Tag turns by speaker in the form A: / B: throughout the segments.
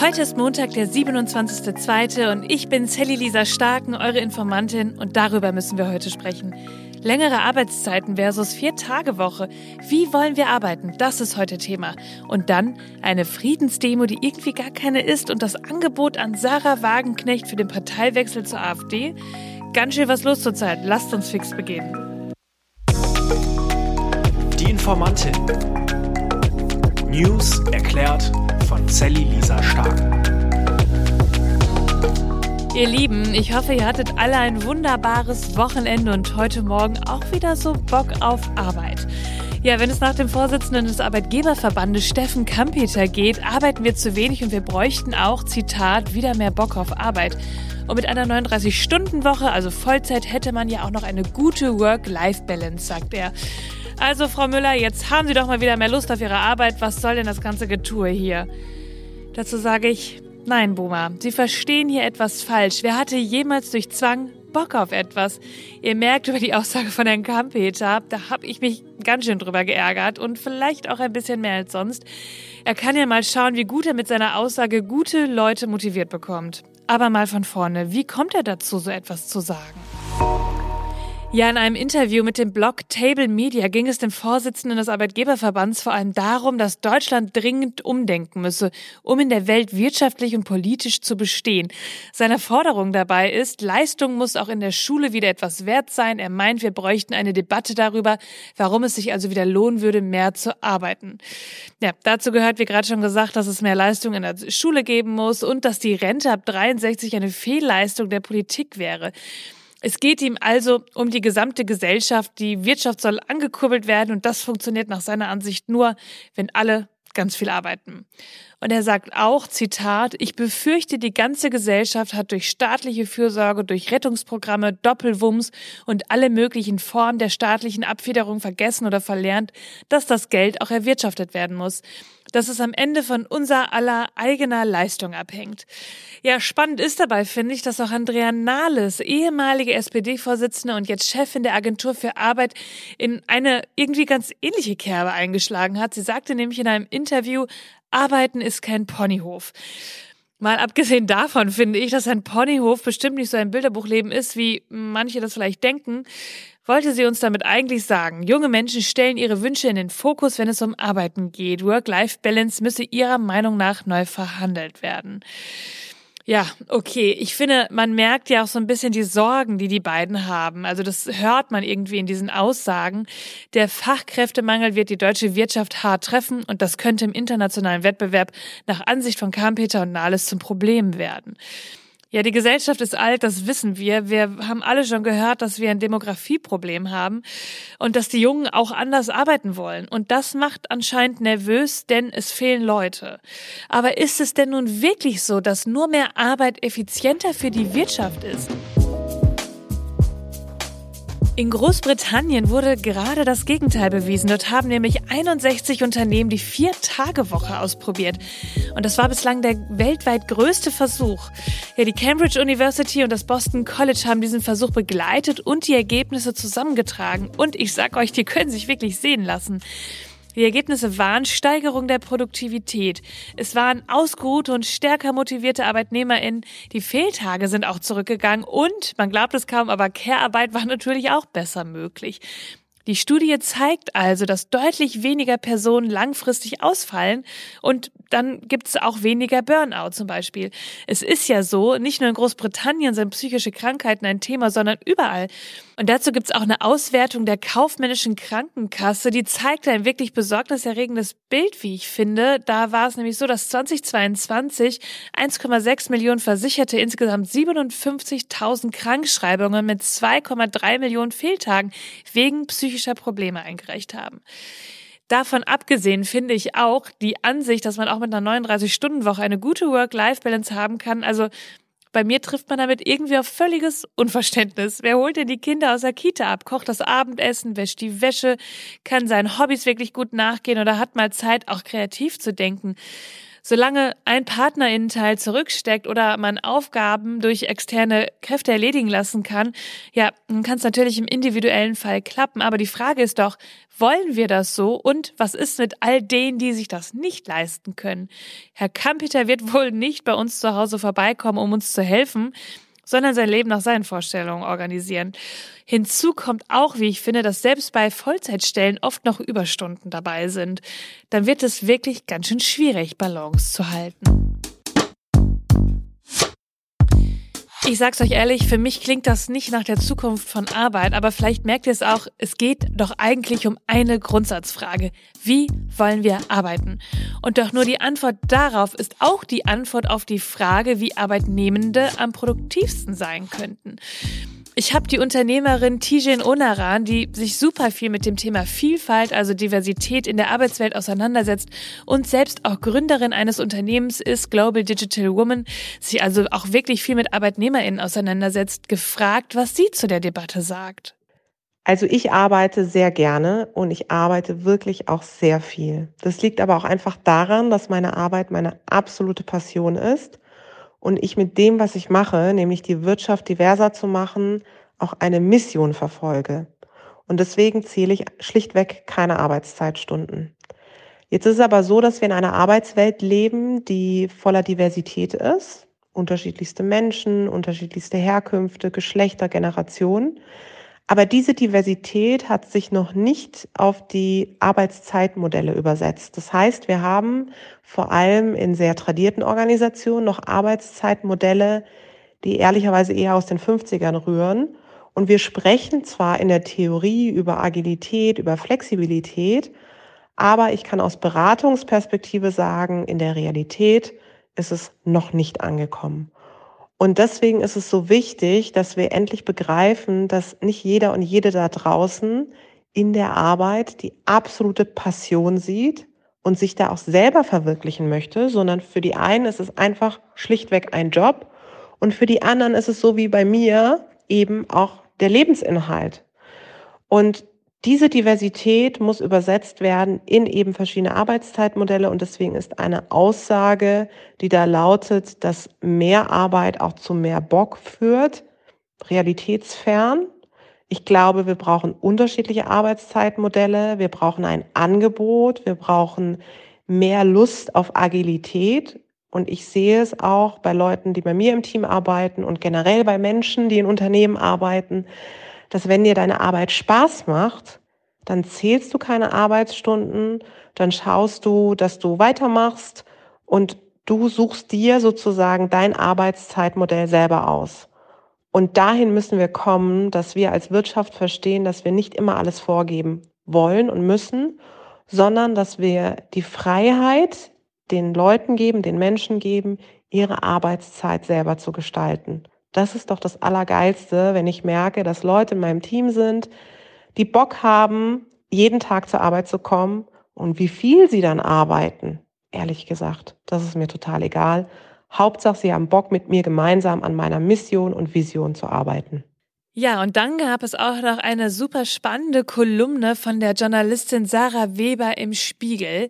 A: Heute ist Montag, der 27.02. und ich bin Sally Lisa Starken, eure Informantin und darüber müssen wir heute sprechen. Längere Arbeitszeiten versus Vier-Tage-Woche. Wie wollen wir arbeiten? Das ist heute Thema. Und dann eine Friedensdemo, die irgendwie gar keine ist und das Angebot an Sarah Wagenknecht für den Parteiwechsel zur AfD. Ganz schön was los zurzeit. Lasst uns fix beginnen.
B: Die Informantin. News erklärt Sally Lisa Stark.
A: Ihr Lieben, ich hoffe, ihr hattet alle ein wunderbares Wochenende und heute Morgen auch wieder so Bock auf Arbeit. Ja, wenn es nach dem Vorsitzenden des Arbeitgeberverbandes Steffen Kampeter geht, arbeiten wir zu wenig und wir bräuchten auch, Zitat, wieder mehr Bock auf Arbeit. Und mit einer 39-Stunden-Woche, also Vollzeit, hätte man ja auch noch eine gute Work-Life-Balance, sagt er. Also, Frau Müller, jetzt haben Sie doch mal wieder mehr Lust auf Ihre Arbeit. Was soll denn das ganze Getue hier? Dazu sage ich, nein, Boomer, Sie verstehen hier etwas falsch. Wer hatte jemals durch Zwang Bock auf etwas? Ihr merkt über die Aussage von Herrn Kampeter, da habe ich mich ganz schön drüber geärgert und vielleicht auch ein bisschen mehr als sonst. Er kann ja mal schauen, wie gut er mit seiner Aussage gute Leute motiviert bekommt. Aber mal von vorne, wie kommt er dazu, so etwas zu sagen? Ja, in einem Interview mit dem Blog Table Media ging es dem Vorsitzenden des Arbeitgeberverbands vor allem darum, dass Deutschland dringend umdenken müsse, um in der Welt wirtschaftlich und politisch zu bestehen. Seine Forderung dabei ist, Leistung muss auch in der Schule wieder etwas wert sein. Er meint, wir bräuchten eine Debatte darüber, warum es sich also wieder lohnen würde, mehr zu arbeiten. Ja, dazu gehört, wie gerade schon gesagt, dass es mehr Leistung in der Schule geben muss und dass die Rente ab 63 eine Fehlleistung der Politik wäre. Es geht ihm also um die gesamte Gesellschaft. Die Wirtschaft soll angekurbelt werden und das funktioniert nach seiner Ansicht nur, wenn alle ganz viel arbeiten. Und er sagt auch, Zitat, ich befürchte, die ganze Gesellschaft hat durch staatliche Fürsorge, durch Rettungsprogramme, Doppelwumms und alle möglichen Formen der staatlichen Abfederung vergessen oder verlernt, dass das Geld auch erwirtschaftet werden muss dass es am Ende von unser aller eigener Leistung abhängt. Ja, spannend ist dabei, finde ich, dass auch Andrea Nahles, ehemalige SPD-Vorsitzende und jetzt Chefin der Agentur für Arbeit, in eine irgendwie ganz ähnliche Kerbe eingeschlagen hat. Sie sagte nämlich in einem Interview, Arbeiten ist kein Ponyhof. Mal abgesehen davon finde ich, dass ein Ponyhof bestimmt nicht so ein Bilderbuchleben ist, wie manche das vielleicht denken wollte sie uns damit eigentlich sagen, junge Menschen stellen ihre Wünsche in den Fokus, wenn es um Arbeiten geht. Work-Life-Balance müsse ihrer Meinung nach neu verhandelt werden. Ja, okay. Ich finde, man merkt ja auch so ein bisschen die Sorgen, die die beiden haben. Also das hört man irgendwie in diesen Aussagen. Der Fachkräftemangel wird die deutsche Wirtschaft hart treffen und das könnte im internationalen Wettbewerb nach Ansicht von Kampeter und Nahles zum Problem werden. Ja, die Gesellschaft ist alt, das wissen wir. Wir haben alle schon gehört, dass wir ein Demografieproblem haben und dass die Jungen auch anders arbeiten wollen. Und das macht anscheinend nervös, denn es fehlen Leute. Aber ist es denn nun wirklich so, dass nur mehr Arbeit effizienter für die Wirtschaft ist? In Großbritannien wurde gerade das Gegenteil bewiesen. Dort haben nämlich 61 Unternehmen die Vier-Tage-Woche ausprobiert. Und das war bislang der weltweit größte Versuch. Ja, die Cambridge University und das Boston College haben diesen Versuch begleitet und die Ergebnisse zusammengetragen. Und ich sag euch, die können sich wirklich sehen lassen. Die Ergebnisse waren Steigerung der Produktivität. Es waren ausgeruhte und stärker motivierte ArbeitnehmerInnen. Die Fehltage sind auch zurückgegangen und, man glaubt es kaum, aber Care-Arbeit war natürlich auch besser möglich. Die Studie zeigt also, dass deutlich weniger Personen langfristig ausfallen und dann gibt es auch weniger Burnout zum Beispiel. Es ist ja so, nicht nur in Großbritannien sind psychische Krankheiten ein Thema, sondern überall. Und dazu gibt es auch eine Auswertung der kaufmännischen Krankenkasse, die zeigt ein wirklich besorgniserregendes Bild, wie ich finde. Da war es nämlich so, dass 2022 1,6 Millionen Versicherte insgesamt 57.000 Krankschreibungen mit 2,3 Millionen Fehltagen wegen psychischer Probleme eingereicht haben. Davon abgesehen finde ich auch die Ansicht, dass man auch mit einer 39-Stunden-Woche eine gute Work-Life-Balance haben kann. Also bei mir trifft man damit irgendwie auf völliges Unverständnis. Wer holt denn die Kinder aus der Kita ab, kocht das Abendessen, wäscht die Wäsche, kann seinen Hobbys wirklich gut nachgehen oder hat mal Zeit, auch kreativ zu denken? Solange ein Partnerinnenteil zurücksteckt oder man Aufgaben durch externe Kräfte erledigen lassen kann, ja, dann kann es natürlich im individuellen Fall klappen. Aber die Frage ist doch, wollen wir das so? Und was ist mit all denen, die sich das nicht leisten können? Herr Kampeter wird wohl nicht bei uns zu Hause vorbeikommen, um uns zu helfen sondern sein Leben nach seinen Vorstellungen organisieren. Hinzu kommt auch, wie ich finde, dass selbst bei Vollzeitstellen oft noch Überstunden dabei sind. Dann wird es wirklich ganz schön schwierig, Balance zu halten. Ich sag's euch ehrlich, für mich klingt das nicht nach der Zukunft von Arbeit, aber vielleicht merkt ihr es auch, es geht doch eigentlich um eine Grundsatzfrage. Wie wollen wir arbeiten? Und doch nur die Antwort darauf ist auch die Antwort auf die Frage, wie Arbeitnehmende am produktivsten sein könnten. Ich habe die Unternehmerin Tijen Onaran, die sich super viel mit dem Thema Vielfalt, also Diversität in der Arbeitswelt auseinandersetzt und selbst auch Gründerin eines Unternehmens ist, Global Digital Woman, sich also auch wirklich viel mit ArbeitnehmerInnen auseinandersetzt, gefragt, was sie zu der Debatte sagt.
C: Also ich arbeite sehr gerne und ich arbeite wirklich auch sehr viel. Das liegt aber auch einfach daran, dass meine Arbeit meine absolute Passion ist und ich mit dem, was ich mache, nämlich die Wirtschaft diverser zu machen, auch eine Mission verfolge. Und deswegen zähle ich schlichtweg keine Arbeitszeitstunden. Jetzt ist es aber so, dass wir in einer Arbeitswelt leben, die voller Diversität ist. Unterschiedlichste Menschen, unterschiedlichste Herkünfte, Geschlechter, Generationen. Aber diese Diversität hat sich noch nicht auf die Arbeitszeitmodelle übersetzt. Das heißt, wir haben vor allem in sehr tradierten Organisationen noch Arbeitszeitmodelle, die ehrlicherweise eher aus den 50ern rühren. Und wir sprechen zwar in der Theorie über Agilität, über Flexibilität, aber ich kann aus Beratungsperspektive sagen, in der Realität ist es noch nicht angekommen. Und deswegen ist es so wichtig, dass wir endlich begreifen, dass nicht jeder und jede da draußen in der Arbeit die absolute Passion sieht und sich da auch selber verwirklichen möchte, sondern für die einen ist es einfach schlichtweg ein Job und für die anderen ist es so wie bei mir eben auch der Lebensinhalt. Und diese Diversität muss übersetzt werden in eben verschiedene Arbeitszeitmodelle und deswegen ist eine Aussage, die da lautet, dass mehr Arbeit auch zu mehr Bock führt, realitätsfern. Ich glaube, wir brauchen unterschiedliche Arbeitszeitmodelle, wir brauchen ein Angebot, wir brauchen mehr Lust auf Agilität. Und ich sehe es auch bei Leuten, die bei mir im Team arbeiten und generell bei Menschen, die in Unternehmen arbeiten, dass wenn dir deine Arbeit Spaß macht, dann zählst du keine Arbeitsstunden, dann schaust du, dass du weitermachst und du suchst dir sozusagen dein Arbeitszeitmodell selber aus. Und dahin müssen wir kommen, dass wir als Wirtschaft verstehen, dass wir nicht immer alles vorgeben wollen und müssen, sondern dass wir die Freiheit den Leuten geben, den Menschen geben, ihre Arbeitszeit selber zu gestalten. Das ist doch das Allergeilste, wenn ich merke, dass Leute in meinem Team sind, die Bock haben, jeden Tag zur Arbeit zu kommen und wie viel sie dann arbeiten. Ehrlich gesagt, das ist mir total egal. Hauptsache, sie haben Bock, mit mir gemeinsam an meiner Mission und Vision zu arbeiten.
A: Ja, und dann gab es auch noch eine super spannende Kolumne von der Journalistin Sarah Weber im Spiegel.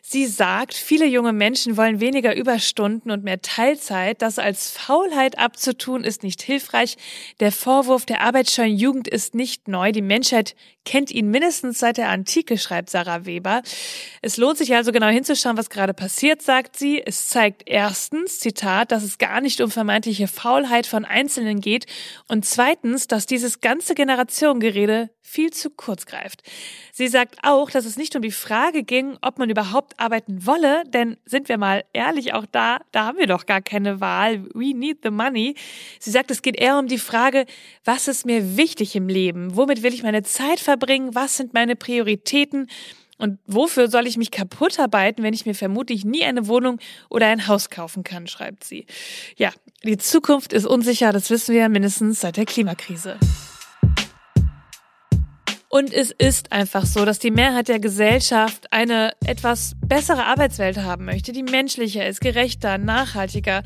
A: Sie sagt, viele junge Menschen wollen weniger Überstunden und mehr Teilzeit. Das als Faulheit abzutun ist nicht hilfreich. Der Vorwurf der arbeitsscheuen Jugend ist nicht neu. Die Menschheit kennt ihn mindestens seit der Antike, schreibt Sarah Weber. Es lohnt sich also genau hinzuschauen, was gerade passiert, sagt sie. Es zeigt erstens, Zitat, dass es gar nicht um vermeintliche Faulheit von Einzelnen geht und zweitens, dass dieses ganze Generationengerede viel zu kurz greift. Sie sagt auch, dass es nicht um die Frage ging, ob man überhaupt arbeiten wolle, denn sind wir mal ehrlich, auch da, da haben wir doch gar keine Wahl. We need the money. Sie sagt, es geht eher um die Frage, was ist mir wichtig im Leben? Womit will ich meine Zeit verbringen? Was sind meine Prioritäten? Und wofür soll ich mich kaputt arbeiten, wenn ich mir vermutlich nie eine Wohnung oder ein Haus kaufen kann, schreibt sie. Ja, die Zukunft ist unsicher, das wissen wir mindestens seit der Klimakrise. Und es ist einfach so, dass die Mehrheit der Gesellschaft eine etwas bessere Arbeitswelt haben möchte, die menschlicher ist, gerechter, nachhaltiger.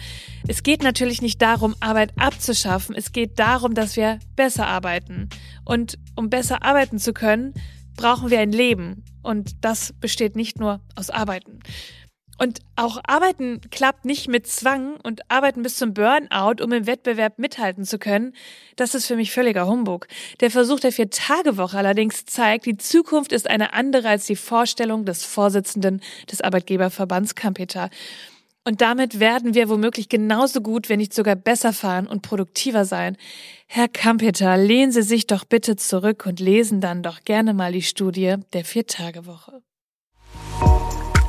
A: Es geht natürlich nicht darum, Arbeit abzuschaffen. Es geht darum, dass wir besser arbeiten. Und um besser arbeiten zu können, brauchen wir ein Leben. Und das besteht nicht nur aus Arbeiten. Und auch Arbeiten klappt nicht mit Zwang und Arbeiten bis zum Burnout, um im Wettbewerb mithalten zu können, das ist für mich völliger Humbug. Der Versuch der Vier-Tage-Woche allerdings zeigt, die Zukunft ist eine andere als die Vorstellung des Vorsitzenden des Arbeitgeberverbands Kampeter. Und damit werden wir womöglich genauso gut, wenn nicht sogar besser fahren und produktiver sein. Herr Kampeter, lehnen Sie sich doch bitte zurück und lesen dann doch gerne mal die Studie der Vier-Tage-Woche.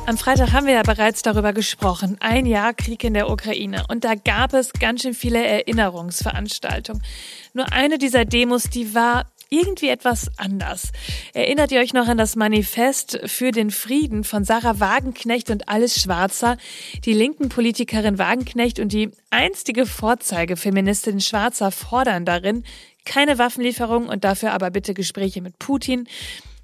A: Am Freitag haben wir ja bereits darüber gesprochen. Ein Jahr Krieg in der Ukraine. Und da gab es ganz schön viele Erinnerungsveranstaltungen. Nur eine dieser Demos, die war irgendwie etwas anders. Erinnert ihr euch noch an das Manifest für den Frieden von Sarah Wagenknecht und Alice Schwarzer? Die linken Politikerin Wagenknecht und die einstige Vorzeigefeministin Schwarzer fordern darin keine Waffenlieferung und dafür aber bitte Gespräche mit Putin.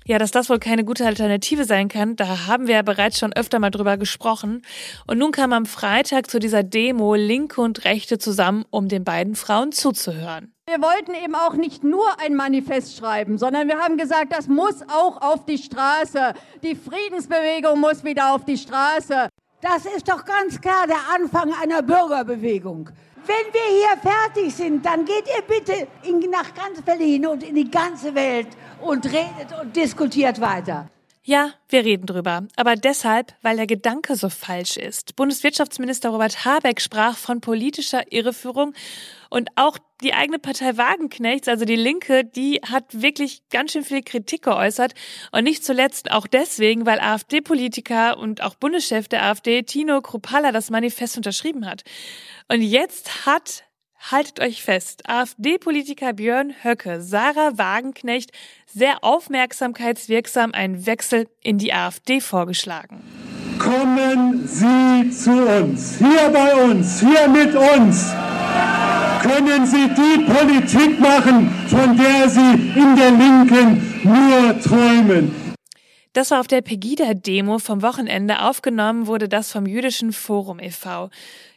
A: Ja, dass das wohl keine gute Alternative sein kann, da haben wir ja bereits schon öfter mal drüber gesprochen. Und nun kam am Freitag zu dieser Demo Linke und Rechte zusammen, um den beiden Frauen zuzuhören.
D: Wir wollten eben auch nicht nur ein Manifest schreiben, sondern wir haben gesagt, das muss auch auf die Straße. Die Friedensbewegung muss wieder auf die Straße.
E: Das ist doch ganz klar der Anfang einer Bürgerbewegung. Wenn wir hier fertig sind, dann geht ihr bitte in, nach ganz Berlin und in die ganze Welt und redet und diskutiert weiter.
A: Ja, wir reden drüber. Aber deshalb, weil der Gedanke so falsch ist. Bundeswirtschaftsminister Robert Habeck sprach von politischer Irreführung und auch die eigene Partei Wagenknechts, also die Linke, die hat wirklich ganz schön viel Kritik geäußert. Und nicht zuletzt auch deswegen, weil AfD-Politiker und auch Bundeschef der AfD, Tino Kruppalla, das Manifest unterschrieben hat. Und jetzt hat haltet euch fest, AfD-Politiker Björn Höcke, Sarah Wagenknecht sehr aufmerksamkeitswirksam einen Wechsel in die AfD vorgeschlagen.
F: Kommen Sie zu uns, hier bei uns, hier mit uns. Können Sie die Politik machen, von der Sie in der Linken nur träumen.
A: Das war auf der Pegida-Demo vom Wochenende. Aufgenommen wurde das vom Jüdischen Forum e.V.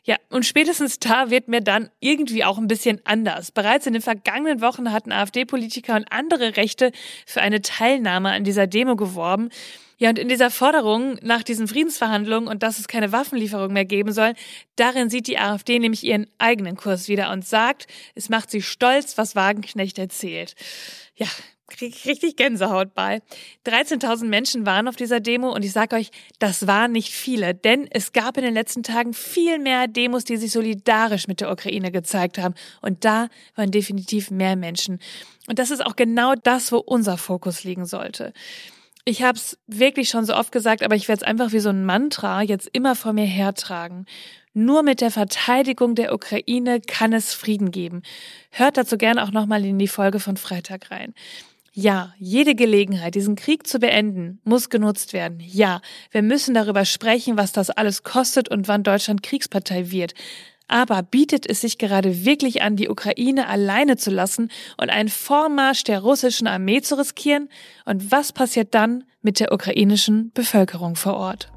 A: Ja, und spätestens da wird mir dann irgendwie auch ein bisschen anders. Bereits in den vergangenen Wochen hatten AfD-Politiker und andere Rechte für eine Teilnahme an dieser Demo geworben. Ja, und in dieser Forderung nach diesen Friedensverhandlungen und dass es keine Waffenlieferung mehr geben soll, darin sieht die AfD nämlich ihren eigenen Kurs wieder und sagt, es macht sie stolz, was Wagenknecht erzählt. Ja, kriege ich richtig Gänsehaut bei. 13.000 Menschen waren auf dieser Demo und ich sage euch, das waren nicht viele, denn es gab in den letzten Tagen viel mehr Demos, die sich solidarisch mit der Ukraine gezeigt haben und da waren definitiv mehr Menschen. Und das ist auch genau das, wo unser Fokus liegen sollte. Ich habe es wirklich schon so oft gesagt, aber ich werde es einfach wie so ein Mantra jetzt immer vor mir hertragen. Nur mit der Verteidigung der Ukraine kann es Frieden geben. Hört dazu gerne auch nochmal in die Folge von Freitag rein. Ja, jede Gelegenheit, diesen Krieg zu beenden, muss genutzt werden. Ja, wir müssen darüber sprechen, was das alles kostet und wann Deutschland Kriegspartei wird. Aber bietet es sich gerade wirklich an, die Ukraine alleine zu lassen und einen Vormarsch der russischen Armee zu riskieren? Und was passiert dann mit der ukrainischen Bevölkerung vor Ort?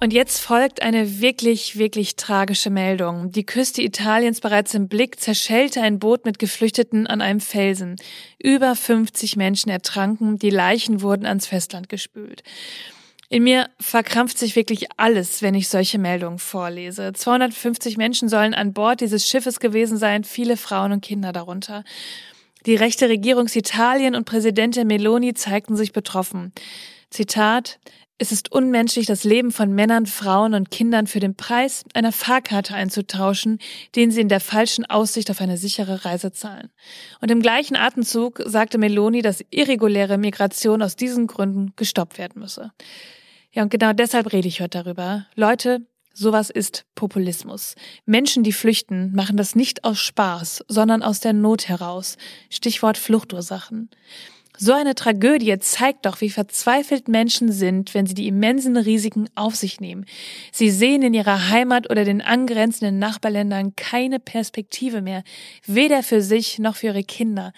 A: Und jetzt folgt eine wirklich, wirklich tragische Meldung. Die Küste Italiens bereits im Blick zerschellte ein Boot mit Geflüchteten an einem Felsen. Über 50 Menschen ertranken, die Leichen wurden ans Festland gespült. In mir verkrampft sich wirklich alles, wenn ich solche Meldungen vorlese. 250 Menschen sollen an Bord dieses Schiffes gewesen sein, viele Frauen und Kinder darunter. Die rechte Regierungsitalien und Präsidentin Meloni zeigten sich betroffen. Zitat, es ist unmenschlich, das Leben von Männern, Frauen und Kindern für den Preis einer Fahrkarte einzutauschen, den sie in der falschen Aussicht auf eine sichere Reise zahlen. Und im gleichen Atemzug sagte Meloni, dass irreguläre Migration aus diesen Gründen gestoppt werden müsse. Ja, und genau deshalb rede ich heute darüber. Leute, sowas ist Populismus. Menschen, die flüchten, machen das nicht aus Spaß, sondern aus der Not heraus. Stichwort Fluchtursachen. So eine Tragödie zeigt doch, wie verzweifelt Menschen sind, wenn sie die immensen Risiken auf sich nehmen. Sie sehen in ihrer Heimat oder den angrenzenden Nachbarländern keine Perspektive mehr, weder für sich noch für ihre Kinder.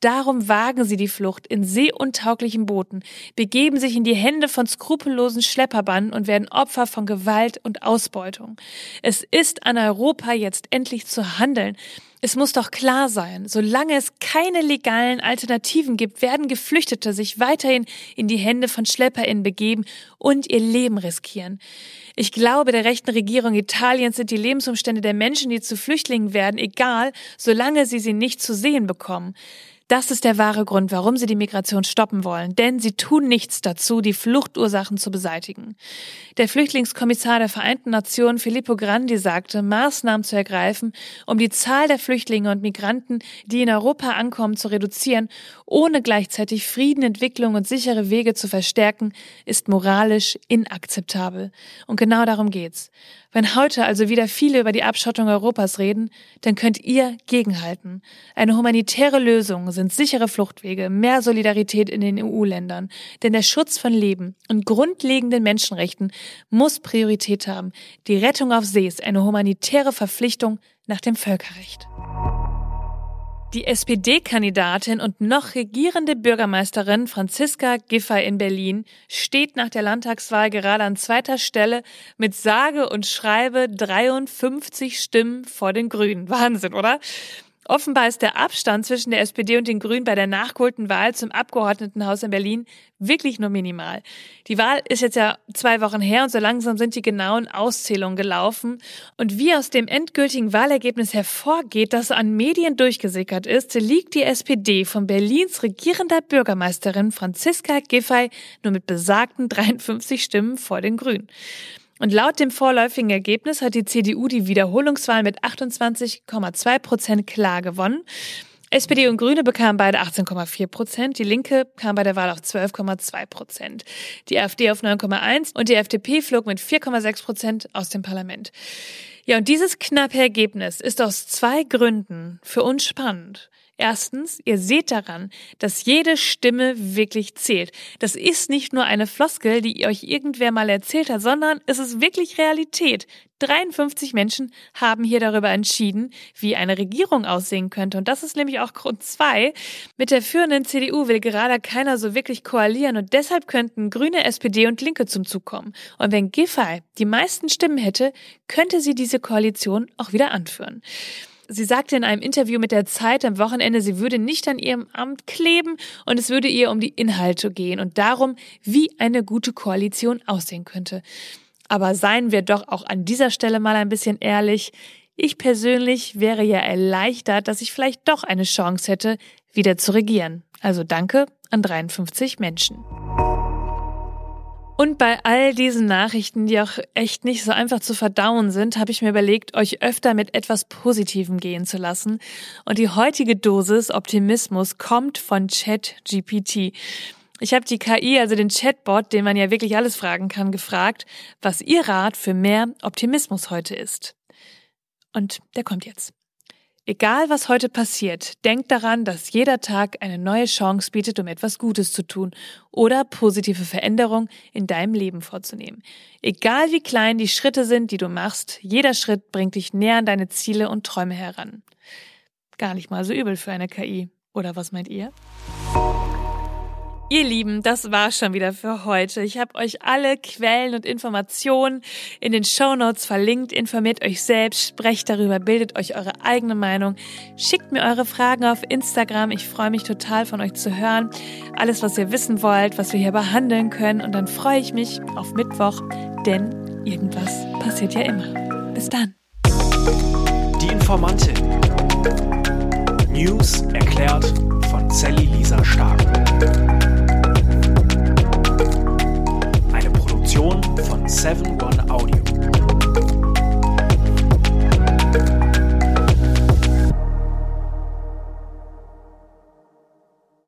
A: Darum wagen sie die Flucht in seeuntauglichen Booten, begeben sich in die Hände von skrupellosen Schlepperbanden und werden Opfer von Gewalt und Ausbeutung. Es ist an Europa jetzt endlich zu handeln. Es muss doch klar sein, solange es keine legalen Alternativen gibt, werden Geflüchtete sich weiterhin in die Hände von SchlepperInnen begeben und ihr Leben riskieren. Ich glaube, der rechten Regierung Italiens sind die Lebensumstände der Menschen, die zu Flüchtlingen werden, egal, solange sie sie nicht zu sehen bekommen. Das ist der wahre Grund, warum sie die Migration stoppen wollen, denn sie tun nichts dazu, die Fluchtursachen zu beseitigen. Der Flüchtlingskommissar der Vereinten Nationen Filippo Grandi sagte, Maßnahmen zu ergreifen, um die Zahl der Flüchtlinge und Migranten, die in Europa ankommen, zu reduzieren, ohne gleichzeitig Frieden, Entwicklung und sichere Wege zu verstärken, ist moralisch inakzeptabel. Und genau darum geht's. Wenn heute also wieder viele über die Abschottung Europas reden, dann könnt ihr gegenhalten. Eine humanitäre Lösung sind sichere Fluchtwege, mehr Solidarität in den EU-Ländern. Denn der Schutz von Leben und grundlegenden Menschenrechten muss Priorität haben. Die Rettung auf See ist eine humanitäre Verpflichtung nach dem Völkerrecht. Die SPD-Kandidatin und noch regierende Bürgermeisterin Franziska Giffey in Berlin steht nach der Landtagswahl gerade an zweiter Stelle mit sage und schreibe 53 Stimmen vor den Grünen. Wahnsinn, oder? Offenbar ist der Abstand zwischen der SPD und den Grünen bei der nachgeholten Wahl zum Abgeordnetenhaus in Berlin wirklich nur minimal. Die Wahl ist jetzt ja zwei Wochen her und so langsam sind die genauen Auszählungen gelaufen. Und wie aus dem endgültigen Wahlergebnis hervorgeht, das an Medien durchgesickert ist, liegt die SPD von Berlins regierender Bürgermeisterin Franziska Giffey nur mit besagten 53 Stimmen vor den Grünen. Und laut dem vorläufigen Ergebnis hat die CDU die Wiederholungswahl mit 28,2 Prozent klar gewonnen. SPD und Grüne bekamen beide 18,4 Prozent, die Linke kam bei der Wahl auf 12,2 Prozent, die AfD auf 9,1 und die FDP flog mit 4,6 Prozent aus dem Parlament. Ja, und dieses knappe Ergebnis ist aus zwei Gründen für uns spannend. Erstens, ihr seht daran, dass jede Stimme wirklich zählt. Das ist nicht nur eine Floskel, die euch irgendwer mal erzählt hat, sondern es ist wirklich Realität. 53 Menschen haben hier darüber entschieden, wie eine Regierung aussehen könnte. Und das ist nämlich auch Grund zwei. Mit der führenden CDU will gerade keiner so wirklich koalieren und deshalb könnten Grüne, SPD und Linke zum Zug kommen. Und wenn Giffey die meisten Stimmen hätte, könnte sie diese Koalition auch wieder anführen. Sie sagte in einem Interview mit der Zeit am Wochenende, sie würde nicht an ihrem Amt kleben und es würde ihr um die Inhalte gehen und darum, wie eine gute Koalition aussehen könnte. Aber seien wir doch auch an dieser Stelle mal ein bisschen ehrlich. Ich persönlich wäre ja erleichtert, dass ich vielleicht doch eine Chance hätte, wieder zu regieren. Also danke an 53 Menschen. Und bei all diesen Nachrichten, die auch echt nicht so einfach zu verdauen sind, habe ich mir überlegt, euch öfter mit etwas Positivem gehen zu lassen. Und die heutige Dosis Optimismus kommt von ChatGPT. Ich habe die KI, also den Chatbot, den man ja wirklich alles fragen kann, gefragt, was ihr Rat für mehr Optimismus heute ist. Und der kommt jetzt. Egal was heute passiert, denk daran, dass jeder Tag eine neue Chance bietet, um etwas Gutes zu tun oder positive Veränderungen in deinem Leben vorzunehmen. Egal wie klein die Schritte sind, die du machst, jeder Schritt bringt dich näher an deine Ziele und Träume heran. Gar nicht mal so übel für eine KI. Oder was meint ihr? Ihr Lieben, das war schon wieder für heute. Ich habe euch alle Quellen und Informationen in den Show Notes verlinkt. Informiert euch selbst, sprecht darüber, bildet euch eure eigene Meinung. Schickt mir eure Fragen auf Instagram. Ich freue mich total von euch zu hören. Alles, was ihr wissen wollt, was wir hier behandeln können. Und dann freue ich mich auf Mittwoch, denn irgendwas passiert ja immer. Bis dann.
B: Die Informantin. News erklärt von Sally Lisa Stark. 7.1 Audio.